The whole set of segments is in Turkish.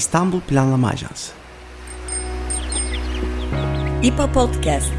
İstanbul Planlama Ajansı. İPA Podcast.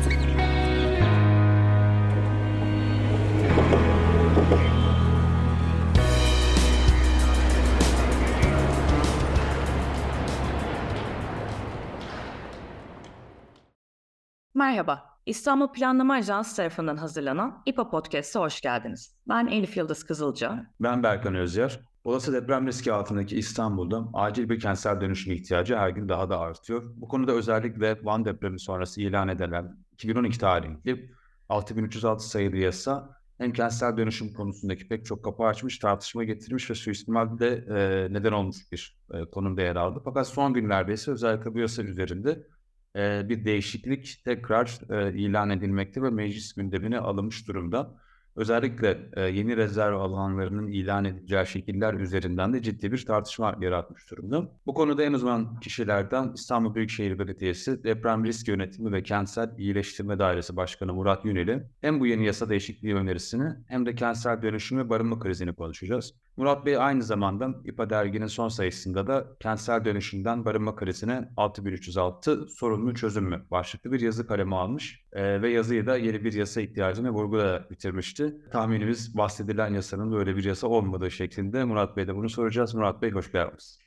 Merhaba, İstanbul Planlama Ajansı tarafından hazırlanan İPA Podcast'a hoş geldiniz. Ben Elif Yıldız Kızılca. Ben Berkan Özyer. Olası deprem riski altındaki İstanbul'da acil bir kentsel dönüşüm ihtiyacı her gün daha da artıyor. Bu konuda özellikle Van depremi sonrası ilan edilen 2012 tarihli 6306 sayılı yasa hem kentsel dönüşüm konusundaki pek çok kapı açmış, tartışma getirmiş ve suistimalde e, neden olmuş bir e, konumda yer aldı. Fakat son günlerde ise özellikle bu yasa üzerinde e, bir değişiklik tekrar e, ilan edilmekte ve meclis gündemine alınmış durumda. Özellikle e, yeni rezerv alanlarının ilan edileceği şekiller üzerinden de ciddi bir tartışma yaratmış durumda. Bu konuda en uzman kişilerden İstanbul Büyükşehir Belediyesi Deprem Risk Yönetimi ve Kentsel İyileştirme Dairesi Başkanı Murat Yüneli hem bu yeni yasa değişikliği önerisini hem de kentsel dönüşüm ve barınma krizini konuşacağız. Murat Bey aynı zamanda İPA derginin son sayısında da kentsel dönüşümden barınma krizine 6306 sorunlu çözüm mü başlıklı bir yazı kalemi almış e, ve yazıyı da yeni bir yasa ihtiyacını vurgulayarak bitirmişti. Tahminimiz bahsedilen yasanın böyle bir yasa olmadığı şeklinde Murat Bey'de bunu soracağız. Murat Bey hoş geldiniz.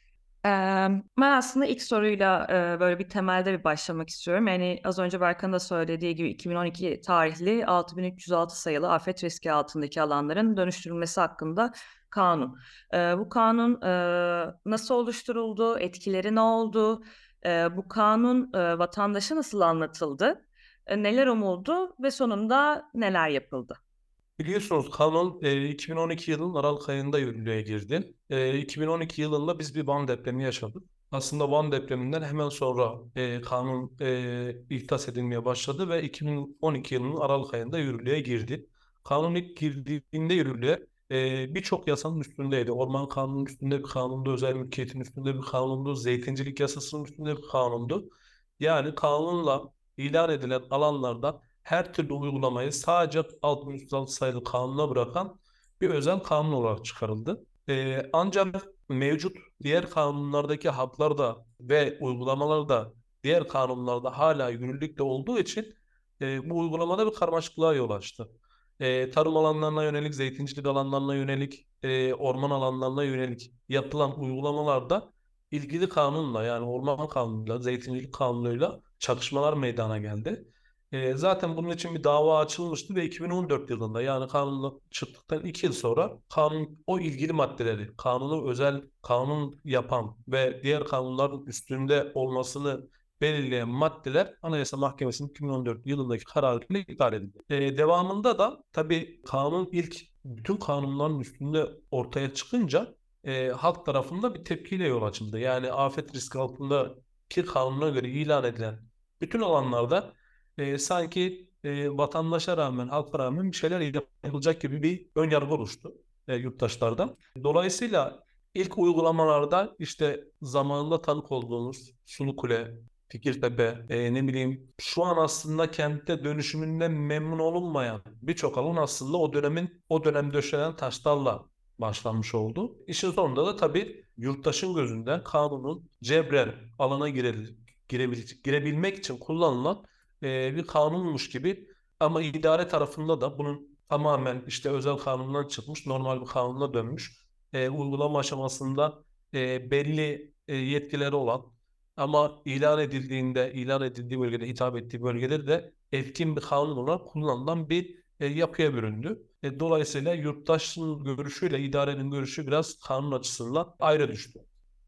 Ben aslında ilk soruyla böyle bir temelde bir başlamak istiyorum. Yani az önce Berkan'ın da söylediği gibi 2012 tarihli 6306 sayılı afet riski altındaki alanların dönüştürülmesi hakkında kanun. Bu kanun nasıl oluşturuldu, etkileri ne oldu, bu kanun vatandaşa nasıl anlatıldı, neler umuldu ve sonunda neler yapıldı? Biliyorsunuz kanun e, 2012 yılının Aralık ayında yürürlüğe girdi. E, 2012 yılında biz bir Van depremi yaşadık. Aslında Van depreminden hemen sonra e, kanun e, ihtas edilmeye başladı ve 2012 yılının Aralık ayında yürürlüğe girdi. Kanun ilk girdiğinde yürürlüğe e, birçok yasanın üstündeydi. Orman kanunun üstünde bir kanundu, özel mülkiyetin üstünde bir kanundu, zeytincilik yasasının üstünde bir kanundu. Yani kanunla ilan edilen alanlarda her türlü uygulamayı sadece 6306 sayılı kanuna bırakan bir özel kanun olarak çıkarıldı. Ee, ancak mevcut diğer kanunlardaki haklar da ve uygulamalar da diğer kanunlarda hala yürürlükte olduğu için e, bu uygulamada bir karmaşıklığa yol açtı. E, tarım alanlarına yönelik, zeytincilik alanlarına yönelik, e, orman alanlarına yönelik yapılan uygulamalarda ilgili kanunla yani orman kanunuyla, zeytincilik kanunuyla çatışmalar meydana geldi. E, zaten bunun için bir dava açılmıştı ve 2014 yılında yani kanun çıktıktan 2 yıl sonra kanun o ilgili maddeleri, kanunu özel kanun yapan ve diğer kanunların üstünde olmasını belirleyen maddeler Anayasa Mahkemesi'nin 2014 yılındaki kararıyla iptal edildi. E, devamında da tabii kanun ilk bütün kanunların üstünde ortaya çıkınca e, halk tarafında bir tepkiyle yol açıldı. Yani afet riski altındaki kanuna göre ilan edilen bütün alanlarda e, sanki e, vatandaşa rağmen, halka rağmen bir şeyler yapılacak gibi bir ön yargı oluştu e, yurttaşlardan. Dolayısıyla ilk uygulamalarda işte zamanında tanık olduğumuz Sulukule, Fikirtepe, e, ne bileyim şu an aslında kentte dönüşümünden memnun olunmayan birçok alan aslında o dönemin o dönem döşenen taşlarla başlanmış oldu. İşin sonunda da tabii yurttaşın gözünden kanunun cebren alana girebil, girebil, girebilmek için kullanılan e, bir kanunmuş gibi ama idare tarafında da bunun tamamen işte özel kanundan çıkmış normal bir kanuna dönmüş e, uygulama aşamasında e, belli e, yetkileri olan ama ilan edildiğinde ilan edildiği bölgede hitap ettiği bölgeleri de etkin bir kanun olarak kullanılan bir e, yapıya büründü. E, dolayısıyla yurttaşın görüşüyle idarenin görüşü biraz kanun açısından ayrı düştü.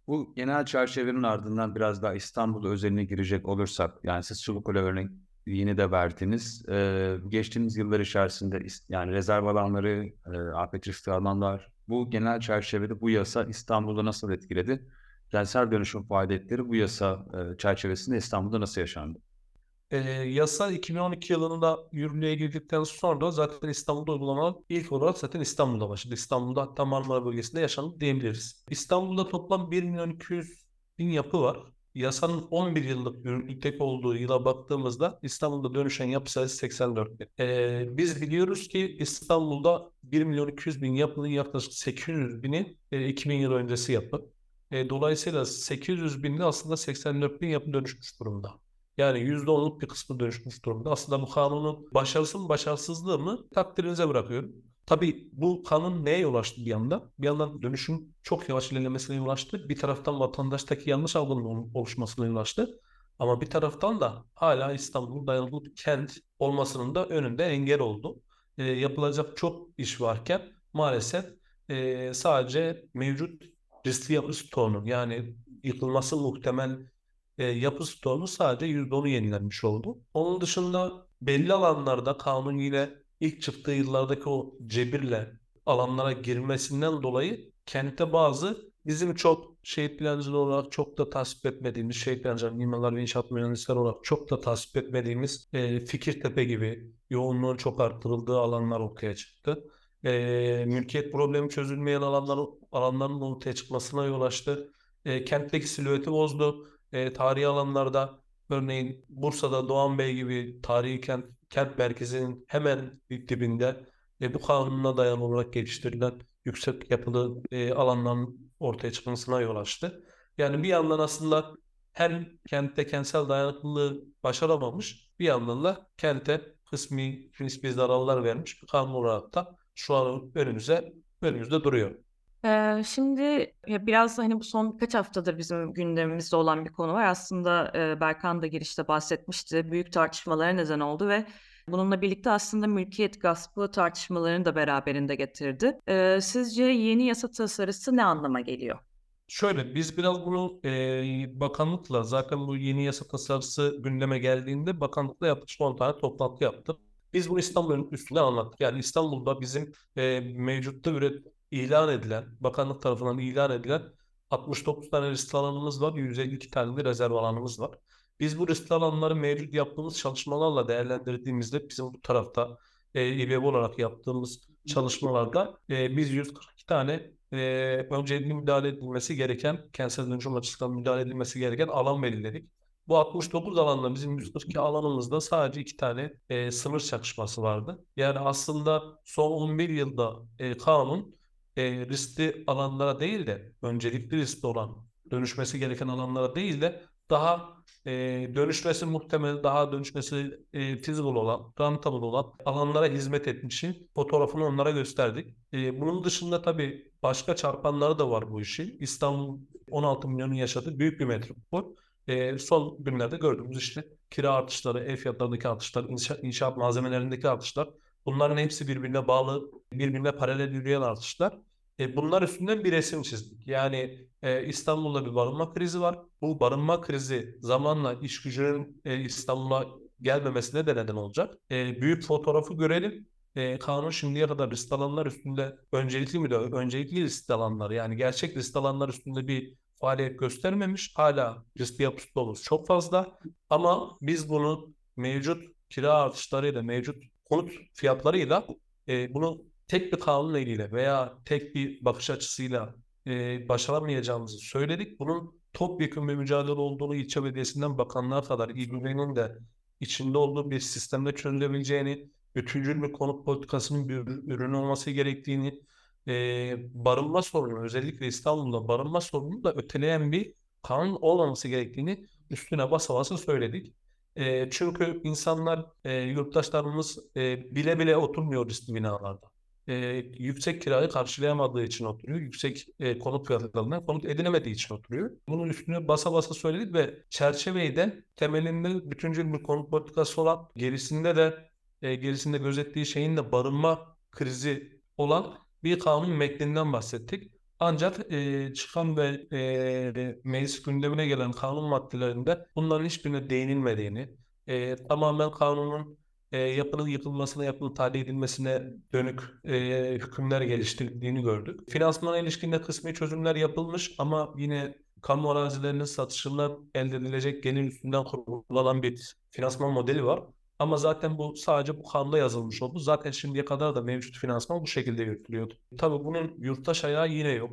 Bu genel çerçevenin ardından biraz daha İstanbul özeline girecek olursak, yani siz Çubukule örnek yeni de verdiniz. Ee, geçtiğimiz yıllar içerisinde yani rezerv alanları, e, afet riskli alanlar, bu genel çerçevede bu yasa İstanbul'da nasıl etkiledi? Kentsel dönüşüm faaliyetleri bu yasa e, çerçevesinde İstanbul'da nasıl yaşandı? E, yasa 2012 yılında yürürlüğe girdikten sonra zaten İstanbul'da uygulamalar ilk olarak zaten İstanbul'da başladı. İstanbul'da hatta Marmara bölgesinde yaşandı diyebiliriz. İstanbul'da toplam 1 milyon 200 bin yapı var yasanın 11 yıllık yürürlükte olduğu yıla baktığımızda İstanbul'da dönüşen yapı sayısı 84 bin. Ee, biz biliyoruz ki İstanbul'da 1 milyon 200 bin yapının yaklaşık 800 bini e, 2000 yıl öncesi yapı. E, dolayısıyla 800 binde aslında 84 bin yapı dönüşmüş durumda. Yani %10'luk bir kısmı dönüşmüş durumda. Aslında bu kanunun başarısı mı başarısızlığı mı takdirinize bırakıyorum. Tabii bu kanun neye yol açtı bir yandan? Bir yandan dönüşüm çok yavaş ilerlemesine yol açtı. Bir taraftan vatandaştaki yanlış algının oluşmasına yol açtı. Ama bir taraftan da hala İstanbul dayanıklı bir kent olmasının da önünde engel oldu. E, yapılacak çok iş varken maalesef e, sadece mevcut riskli yapı stoğunun yani yıkılması muhtemel e, yapı stoğunun sadece %10'u yenilenmiş oldu. Onun dışında belli alanlarda kanun yine ilk çıktığı yıllardaki o cebirle alanlara girmesinden dolayı kentte bazı bizim çok şehit plancıları olarak çok da tasvip etmediğimiz şehit plancılar, mimarlar ve inşaat mühendisleri olarak çok da tasvip etmediğimiz e, Fikirtepe gibi yoğunluğun çok arttırıldığı alanlar ortaya çıktı. E, mülkiyet problemi çözülmeyen alanlar, alanların ortaya çıkmasına yol açtı. E, kentteki silüeti bozdu. E, tarihi alanlarda örneğin Bursa'da Doğan Bey gibi tarihi kent, kent merkezinin hemen dibinde e, bu kanuna dayalı olarak geliştirilen yüksek yapılı e, alanların ortaya çıkmasına yol açtı. Yani bir yandan aslında hem kentte kentsel dayanıklılığı başaramamış bir yandan da kente kısmi nispi zararlar vermiş bir kanun olarak da şu an önümüze önümüzde duruyor. Eee, şimdi ya biraz hani bu son birkaç haftadır bizim gündemimizde olan bir konu var. Aslında eee, Berkan da girişte bahsetmişti. Büyük tartışmalara neden oldu ve bununla birlikte aslında mülkiyet gaspı tartışmalarını da beraberinde getirdi. Eee, sizce yeni yasa tasarısı ne anlama geliyor? Şöyle biz biraz bunu e, bakanlıkla zaten bu yeni yasa tasarısı gündeme geldiğinde bakanlıkla yaklaşık 10 tane toplantı yaptık. Biz bunu İstanbul'un üstüne anlattık. Yani İstanbul'da bizim e, mevcutta üret ilan edilen, bakanlık tarafından ilan edilen 69 tane riskli alanımız var, 152 tane de rezerv alanımız var. Biz bu riskli alanları mevcut yaptığımız çalışmalarla değerlendirdiğimizde bizim bu tarafta e, İBB olarak yaptığımız çalışmalarda e, biz 142 tane e, öncelikli müdahale edilmesi gereken, kentsel dönüşüm açısından müdahale edilmesi gereken alan belirledik. Bu 69 alanda bizim 142 alanımızda sadece iki tane e, sınır çakışması vardı. Yani aslında son 11 yılda e, kanun e, riskli alanlara değil de öncelikli riskli olan dönüşmesi gereken alanlara değil de daha e, dönüşmesi muhtemel, daha dönüşmesi e, feasible olan, rentable olan alanlara hizmet etmişin fotoğrafını onlara gösterdik. E, bunun dışında tabii başka çarpanları da var bu işin. İstanbul 16 milyonun yaşadığı büyük bir metropol. E, son günlerde gördüğümüz işte kira artışları, ev fiyatlarındaki artışlar, inşaat, inşaat malzemelerindeki artışlar bunların hepsi birbirine bağlı, birbirine paralel yürüyen artışlar. E, bunlar üstünden bir resim çizdik. Yani e, İstanbul'da bir barınma krizi var. Bu barınma krizi zamanla iş gücünün e, İstanbul'a gelmemesine de neden olacak. E, büyük fotoğrafı görelim. E, kanun şimdiye kadar risk alanlar üstünde öncelikli mi de öncelikli risk alanlar yani gerçek risk alanlar üstünde bir faaliyet göstermemiş. Hala riskli yapı stoğumuz çok fazla. Ama biz bunu mevcut kira artışlarıyla, mevcut konut fiyatlarıyla e, bunu tek bir kanunla eliyle veya tek bir bakış açısıyla e, başaramayacağımızı söyledik. Bunun topyekun bir mücadele olduğunu ilçe belediyesinden bakanlar kadar İBB'nin de içinde olduğu bir sistemde çözülebileceğini, bütüncül bir konut politikasının bir ürünü olması gerektiğini, e, barınma sorunu özellikle İstanbul'da barınma sorunu da öteleyen bir kanun olmaması gerektiğini üstüne basa basa söyledik. E, çünkü insanlar, e, yurttaşlarımız e, bile bile oturmuyor riskli binalarda e, yüksek kirayı karşılayamadığı için oturuyor. Yüksek e, konut fiyatlarından konut edinemediği için oturuyor. Bunun üstüne basa basa söyledik ve çerçeveyi de temelinde bütüncül bir konut politikası olan gerisinde de e, gerisinde gözettiği şeyin de barınma krizi olan bir kanun metninden bahsettik. Ancak e, çıkan ve e, meclis gündemine gelen kanun maddelerinde bunların hiçbirine değinilmediğini, e, tamamen kanunun e, yapının yıkılmasına, yapının tahliye edilmesine dönük e, hükümler geliştirildiğini gördük. Finansmana ilişkin de kısmi çözümler yapılmış ama yine kamu arazilerinin satışından elde edilecek gelir üstünden kurulanan bir finansman modeli var. Ama zaten bu sadece bu kanunda yazılmış oldu. Zaten şimdiye kadar da mevcut finansman bu şekilde yürütülüyordu. Tabii bunun yurttaş ayağı yine yok.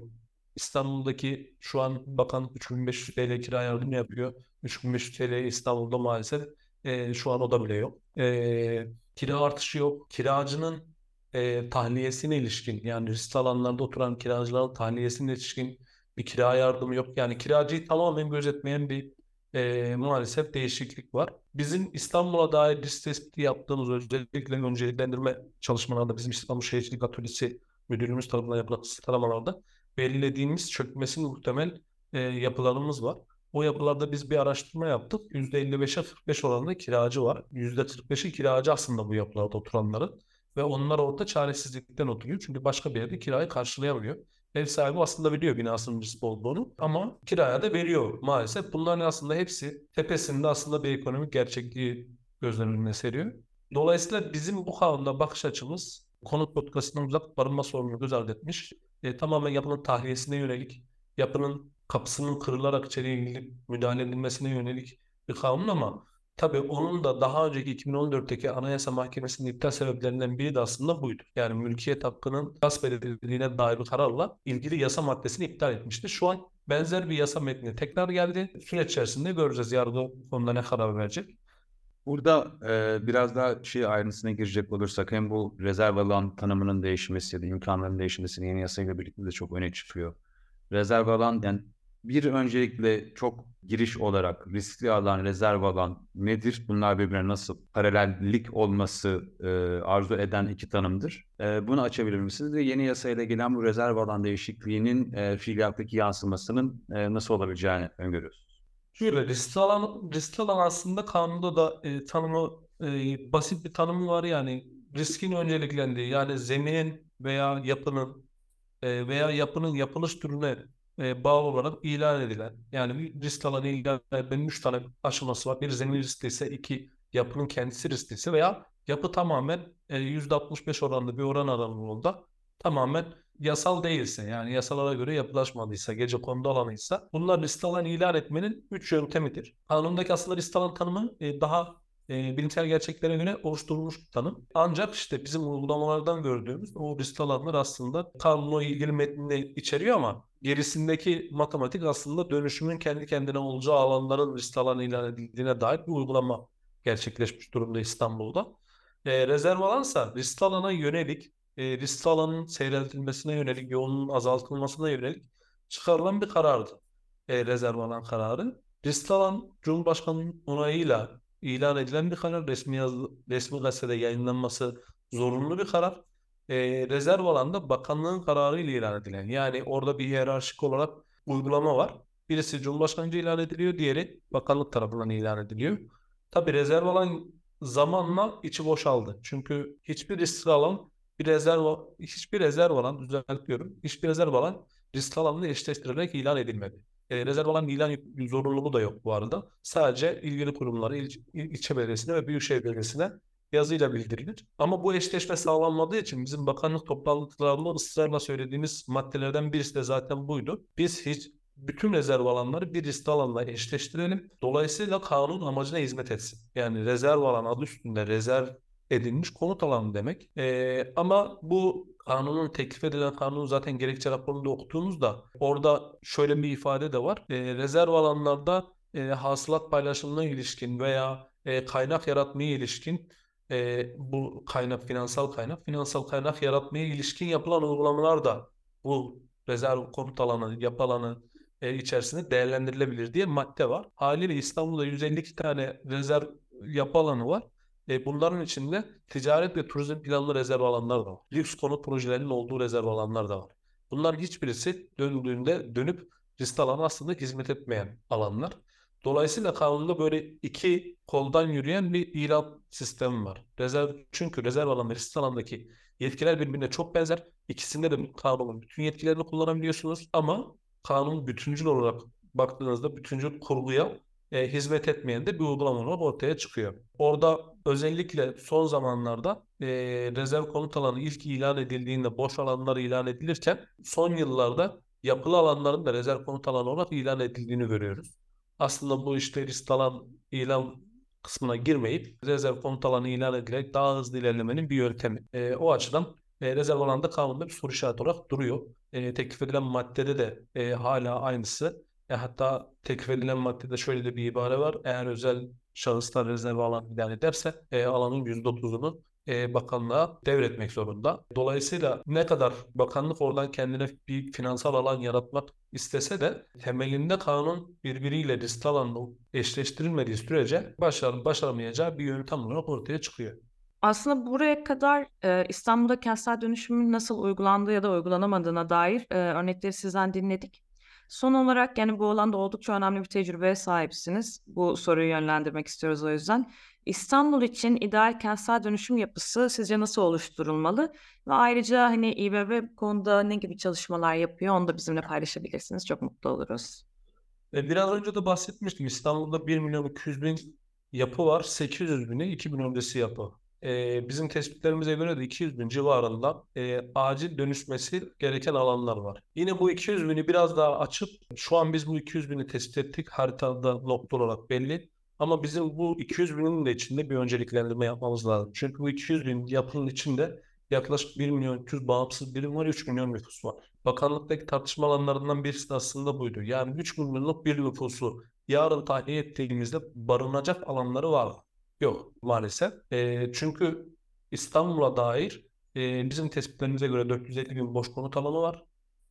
İstanbul'daki şu an bakan 3500 TL kira yardımı yapıyor. 3500 TL İstanbul'da maalesef e, şu an o da bile yok. E, kira artışı yok. Kiracının e, tahliyesine ilişkin yani riskli alanlarda oturan kiracıların tahliyesine ilişkin Bir kira yardımı yok. Yani kiracıyı tamamen gözetmeyen bir e, maalesef değişiklik var. Bizim İstanbul'a dair risk tespiti yaptığımız özellikle önceliklendirme çalışmalarında bizim İstanbul Şehircilik Atölyesi müdürümüz tarafından yapılan sıralamalarda belirlediğimiz çökmesi muhtemel e, yapılarımız var. O yapılarda biz bir araştırma yaptık. %55'e 45 oranında kiracı var. %45'i kiracı aslında bu yapılarda oturanların. Ve onlar orada çaresizlikten oturuyor. Çünkü başka bir yerde kirayı karşılayamıyor. Ev sahibi aslında biliyor binasının riskli olduğunu ama kiraya da veriyor maalesef. Bunların aslında hepsi tepesinde aslında bir ekonomik gerçekliği gözler önüne seriyor. Dolayısıyla bizim bu kanunda bakış açımız konut politikasından uzak barınma sorununu göz ardı etmiş. E, tamamen yapının tahliyesine yönelik, yapının kapısının kırılarak içeriye müdahale edilmesine yönelik bir kanun ama tabii onun da daha önceki 2014'teki Anayasa Mahkemesi'nin iptal sebeplerinden biri de aslında buydu. Yani mülkiyet hakkının gasp edildiğine dair bir kararla ilgili yasa maddesini iptal etmişti. Şu an benzer bir yasa metni tekrar geldi. Süreç içerisinde göreceğiz yargı konuda ne karar verecek. Burada e, biraz daha şey ayrıntısına girecek olursak hem bu rezerv alan tanımının değişmesi ya da imkanların değişmesinin yeni yasayla birlikte de çok öne çıkıyor. Rezerv alan yani bir öncelikle çok giriş olarak riskli alan, rezerv alan nedir? Bunlar birbirine nasıl paralellik olması e, arzu eden iki tanımdır. E, bunu açabilir misiniz? Ve yeni yasayla gelen bu rezerv alan değişikliğinin e, fiiliyattaki yansımasının e, nasıl olabileceğini öngörüyorsunuz. Şöyle riskli alan, riskli alan aslında kanunda da e, tanımı e, basit bir tanımı var yani riskin önceliklendiği yani zeminin veya yapının e, veya yapının yapılış türüne e, bağlı olarak ilan edilen yani risk alanı ilan edilen 3 tane aşaması var. Bir zemin riskli ise iki yapının kendisi riskli ise veya yapı tamamen e, %65 oranlı bir oran aralığında tamamen yasal değilse yani yasalara göre yapılaşmadıysa, gece kondu alanıysa bunlar risk alan ilan etmenin 3 yöntemidir. Kanundaki aslında risk alan tanımı e, daha e, bilimsel gerçeklere göre oluşturulmuş bir tanım. Ancak işte bizim uygulamalardan gördüğümüz o risk alanlar aslında kanunla ilgili metnini içeriyor ama gerisindeki matematik aslında dönüşümün kendi kendine olacağı alanların risk alanı ilan edildiğine dair bir uygulama gerçekleşmiş durumda İstanbul'da. E, rezerv alansa risk alana yönelik, e, risk alanın seyreltilmesine yönelik, yoğunluğun azaltılmasına yönelik çıkarılan bir karardı. E, rezerv alan kararı. Risk alan Cumhurbaşkanı'nın onayıyla ilan edilen bir karar. Resmi, yaz, resmi gazetede yayınlanması zorunlu bir karar. E, rezerv alanda bakanlığın kararıyla ilan edilen. Yani orada bir hiyerarşik olarak uygulama var. Birisi Cumhurbaşkanı'nca ilan ediliyor, diğeri bakanlık tarafından ilan ediliyor. Tabi rezerv alan zamanla içi boşaldı. Çünkü hiçbir risk alan bir rezerv hiçbir rezerv alan düzeltiyorum. Hiçbir rezerv alan risk alanla eşleştirilerek ilan edilmedi. E, rezerv alan ilan zorunluluğu da yok bu arada. Sadece ilgili kurumlara, il, ilçe belediyesine ve büyükşehir belediyesine yazıyla bildirilir. Ama bu eşleşme sağlanmadığı için bizim bakanlık toplantılarında ısrarla söylediğimiz maddelerden birisi de zaten buydu. Biz hiç bütün rezerv alanları bir riskli alanla eşleştirelim. Dolayısıyla kanun amacına hizmet etsin. Yani rezerv alan adı üstünde rezerv edilmiş konut alanı demek. Ee, ama bu kanunun teklif edilen kanunu zaten gerekçe raporunda okuduğunuzda orada şöyle bir ifade de var. E, rezerv alanlarda e, hasılat paylaşımına ilişkin veya e, kaynak yaratmaya ilişkin e, bu kaynak finansal kaynak finansal kaynak yaratmaya ilişkin yapılan uygulamalar da bu rezerv konut alanı yapı alanı e, içerisinde değerlendirilebilir diye madde var. Haliyle İstanbul'da 152 tane rezerv yapı alanı var. E, bunların içinde ticaret ve turizm planlı rezerv alanlar da var. Lüks konut projelerinin olduğu rezerv alanlar da var. Bunların hiçbirisi döndüğünde dönüp risk alanı aslında hizmet etmeyen alanlar. Dolayısıyla kanunda böyle iki koldan yürüyen bir ilan sistemi var. Rezerv, çünkü rezerv alanı ve risk alandaki yetkiler birbirine çok benzer. İkisinde de kanunun bütün yetkilerini kullanabiliyorsunuz ama kanun bütüncül olarak baktığınızda bütüncül kurguya e, hizmet etmeyen de bir uygulama olarak ortaya çıkıyor. Orada özellikle son zamanlarda e, rezerv konut alanı ilk ilan edildiğinde boş alanlar ilan edilirken son yıllarda yapılı alanların da rezerv konut alanı olarak ilan edildiğini görüyoruz. Aslında bu işte risk alan ilan kısmına girmeyip rezerv konut alanı ilan edilerek daha hızlı ilerlemenin bir yöntemi. E, o açıdan e, rezerv alanda kanunda bir soru işareti olarak duruyor. E, teklif edilen maddede de e, hala aynısı. E, hatta teklif edilen maddede şöyle de bir ibare var. Eğer özel şahıslar rezerv alan ilan ederse e, alanın %30'unu e, bakanlığa devretmek zorunda. Dolayısıyla ne kadar bakanlık oradan kendine bir finansal alan yaratmak istese de temelinde kanun birbiriyle risk alanla eşleştirilmediği sürece başar başaramayacağı bir yöntem olarak ortaya çıkıyor. Aslında buraya kadar e, İstanbul'da kentsel dönüşümün nasıl uygulandığı ya da uygulanamadığına dair e, örnekleri sizden dinledik. Son olarak yani bu alanda oldukça önemli bir tecrübeye sahipsiniz. Bu soruyu yönlendirmek istiyoruz o yüzden. İstanbul için ideal kentsel dönüşüm yapısı sizce nasıl oluşturulmalı? Ve ayrıca hani İBB bu konuda ne gibi çalışmalar yapıyor onu da bizimle paylaşabilirsiniz. Çok mutlu oluruz. Biraz önce de bahsetmiştim. İstanbul'da 1 milyon 200 bin yapı var. 800 bini 2000 öncesi yapı. E, bizim tespitlerimize göre de 200 bin civarında e, acil dönüşmesi gereken alanlar var. Yine bu 200 bini biraz daha açıp şu an biz bu 200 bini tespit ettik. Haritada nokta olarak belli. Ama bizim bu 200 binin de içinde bir önceliklendirme yapmamız lazım. Çünkü bu 200 bin yapının içinde yaklaşık 1 milyon 200 bağımsız birim var, 3 milyon nüfus var. Bakanlıktaki tartışma alanlarından birisi de aslında buydu. Yani 3 milyonluk bir nüfusu yarın tahliye ettiğimizde barınacak alanları var? Yok maalesef. E, çünkü İstanbul'a dair e, bizim tespitlerimize göre 450 bin boş konut alanı var.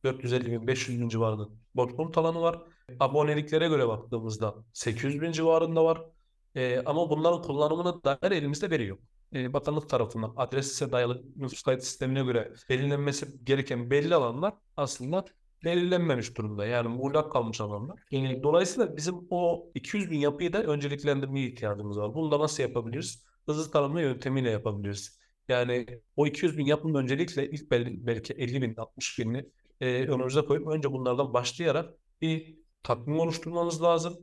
450 bin 500 bin civarında boş konut alanı var. Aboneliklere göre baktığımızda 800 bin civarında var. E, ama bunların kullanımını dair elimizde veri yok. E, bakanlık tarafından adrese dayalı nüfus kayıt sistemine göre belirlenmesi gereken belli alanlar aslında belirlenmemiş durumda. Yani muğlak kalmış alanlar. Dolayısıyla bizim o 200 bin yapıyı da önceliklendirmeye ihtiyacımız var. Bunu da nasıl yapabiliriz? Hızlı tanımlı yöntemiyle yapabiliriz. Yani o 200 bin yapının öncelikle ilk belki 50 bin, 60 binini e, önümüze koyup önce bunlardan başlayarak bir takvim oluşturmamız lazım.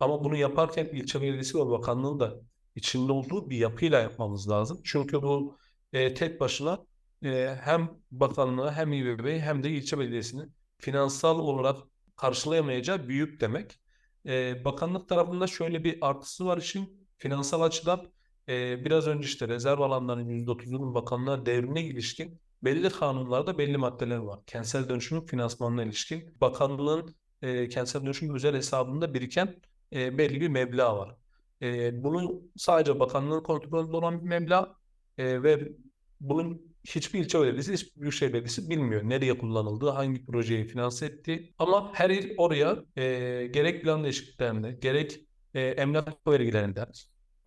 Ama bunu yaparken ilçe belediyesi ve bakanlığın da içinde olduğu bir yapıyla yapmamız lazım. Çünkü bu e, tek başına e, hem bakanlığı hem İBB'yi hem de ilçe belediyesini finansal olarak karşılayamayacağı büyük demek. E, bakanlık tarafında şöyle bir artısı var işin finansal açıdan. E, biraz önce işte rezerv alanlarının %30'unun bakanlığa devrine ilişkin belli kanunlarda belli maddeler var. Kentsel dönüşümün finansmanına ilişkin bakanlığın e, kentsel dönüşüm özel hesabında biriken e, belli bir meblağ var. E, bunun sadece bakanlığın kontrolünde olan bir meblağ e, ve bunun hiçbir ilçe belediyesi, hiçbir büyükşehir belediyesi bilmiyor nereye kullanıldığı, hangi projeyi finanse ettiği. Ama her il oraya e, gerek plan değişikliklerinde, gerek e, emlak vergilerinden,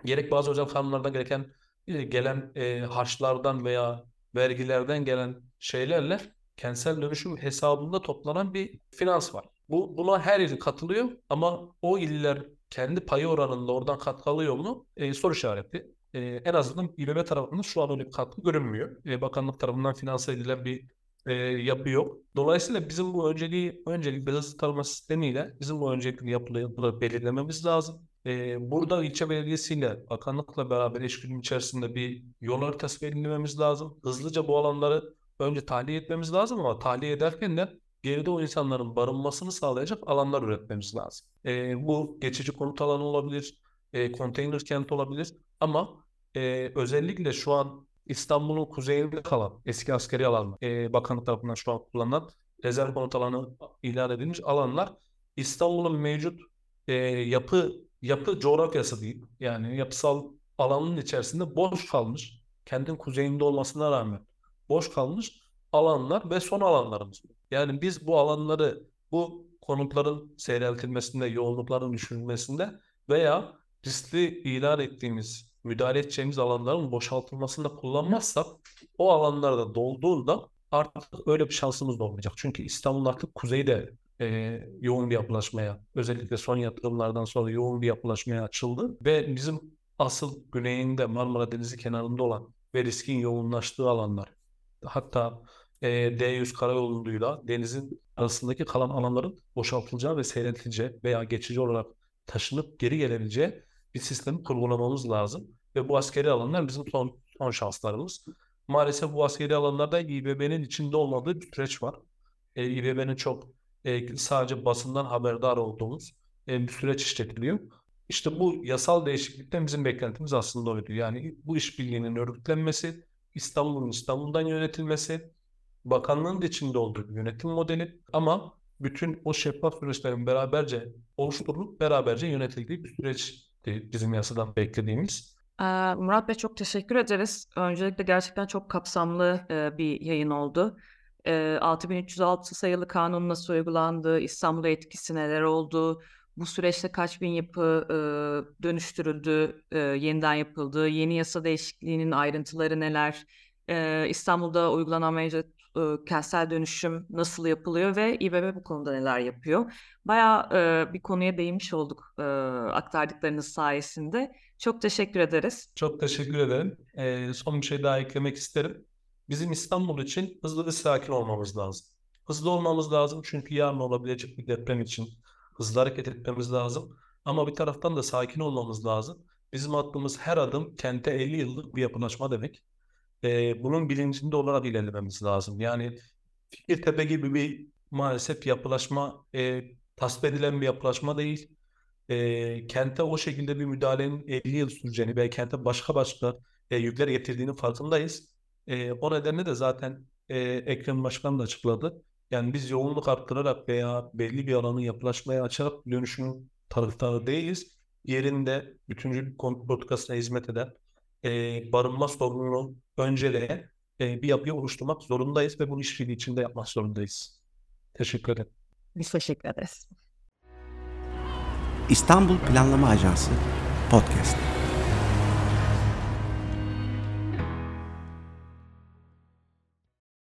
gerek bazı özel kanunlardan gereken e, gelen e, harçlardan veya vergilerden gelen şeylerle kentsel dönüşüm hesabında toplanan bir finans var. Bu buna her il katılıyor ama o iller kendi payı oranında oradan katkı alıyor mu? E, soru işareti. E, en azından İBB tarafından şu an öyle bir katkı görünmüyor. E, bakanlık tarafından finanse edilen bir e, yapı yok. Dolayısıyla bizim bu önceliği, öncelik hızlı tanıma sistemiyle bizim bu öncelikli yapıları belirlememiz lazım. E, burada ilçe belediyesiyle, bakanlıkla beraber eşgüdüm içerisinde bir yol haritası belirlememiz lazım. Hızlıca bu alanları önce tahliye etmemiz lazım ama tahliye ederken de geride o insanların barınmasını sağlayacak alanlar üretmemiz lazım. E, bu geçici konut alanı olabilir, e, konteyner kent olabilir ama e, özellikle şu an İstanbul'un kuzeyinde kalan eski askeri alanlar, e, bakanlık tarafından şu an kullanılan rezerv konut alanı ilan edilmiş alanlar İstanbul'un mevcut e, yapı yapı coğrafyası değil. Yani yapısal alanın içerisinde boş kalmış. Kentin kuzeyinde olmasına rağmen boş kalmış alanlar ve son alanlarımız. Yani biz bu alanları bu konutların seyreltilmesinde, yoğunlukların düşürülmesinde veya riskli ilan ettiğimiz, müdahale edeceğimiz alanların boşaltılmasında kullanmazsak o alanlarda dolduğunda artık öyle bir şansımız da olmayacak. Çünkü İstanbul artık kuzeyde e, yoğun bir yapılaşmaya, özellikle son yatırımlardan sonra yoğun bir yapılaşmaya açıldı ve bizim asıl güneyinde Marmara Denizi kenarında olan ve riskin yoğunlaştığı alanlar hatta e, D100 karayoluyla denizin arasındaki kalan alanların boşaltılacağı ve seyretileceği veya geçici olarak taşınıp geri gelebileceği bir sistemi kurgulamamız lazım. Ve bu askeri alanlar bizim son, son şanslarımız. Maalesef bu askeri alanlarda İBB'nin içinde olmadığı bir süreç var. E, İBB'nin çok e, sadece basından haberdar olduğumuz e, bir süreç işletiliyor. İşte bu yasal değişiklikten bizim beklentimiz aslında oydu. Yani bu işbirliğinin örgütlenmesi, İstanbul'un İstanbul'dan yönetilmesi, bakanlığın da içinde olduğu bir yönetim modeli ama bütün o şeffaf süreçlerin beraberce oluşturulup beraberce yönetildiği bir süreçti bizim yasadan beklediğimiz. Eee, Murat Bey çok teşekkür ederiz. Öncelikle gerçekten çok kapsamlı, eee, bir yayın oldu. Eee, 6306 sayılı kanun nasıl uygulandı, İstanbul'a etkisi neler oldu, bu süreçte kaç bin yapı, ııı, dönüştürüldü, yeniden yapıldı, yeni yasa değişikliğinin ayrıntıları neler, İstanbul'da uygulanan mevcut, ııı, kentsel dönüşüm nasıl yapılıyor ve İBB bu konuda neler yapıyor? Bayağı, eee, bir konuya değinmiş olduk, eee, aktardıklarınız sayesinde. Çok teşekkür ederiz. Çok teşekkür ederim. Ee, son bir şey daha eklemek isterim. Bizim İstanbul için hızlı ve sakin olmamız lazım. Hızlı olmamız lazım çünkü yarın olabilecek bir deprem için hızlı hareket etmemiz lazım. Ama bir taraftan da sakin olmamız lazım. Bizim attığımız her adım kente 50 yıllık bir yapılaşma demek. Ee, bunun bilincinde olarak ilerlememiz lazım. Yani Fikirtepe gibi bir maalesef yapılaşma e, tasvip edilen bir yapılaşma değil. E, kente o şekilde bir müdahalenin 50 yıl süreceğini ve kente başka başka e, yükler getirdiğinin farkındayız. E, o nedenle de zaten e, Ekrem Başkan da açıkladı. Yani biz yoğunluk arttırarak veya belli bir alanı yapılaşmaya açarak dönüşümün taraftarı değiliz. Yerinde bütüncül konut politikasına hizmet eden e, barınma sorununu önceleyen e, bir yapıyı oluşturmak zorundayız ve bunu işbirliği içinde yapmak zorundayız. Teşekkür ederim. Biz teşekkür ederiz. İstanbul Planlama Ajansı Podcast.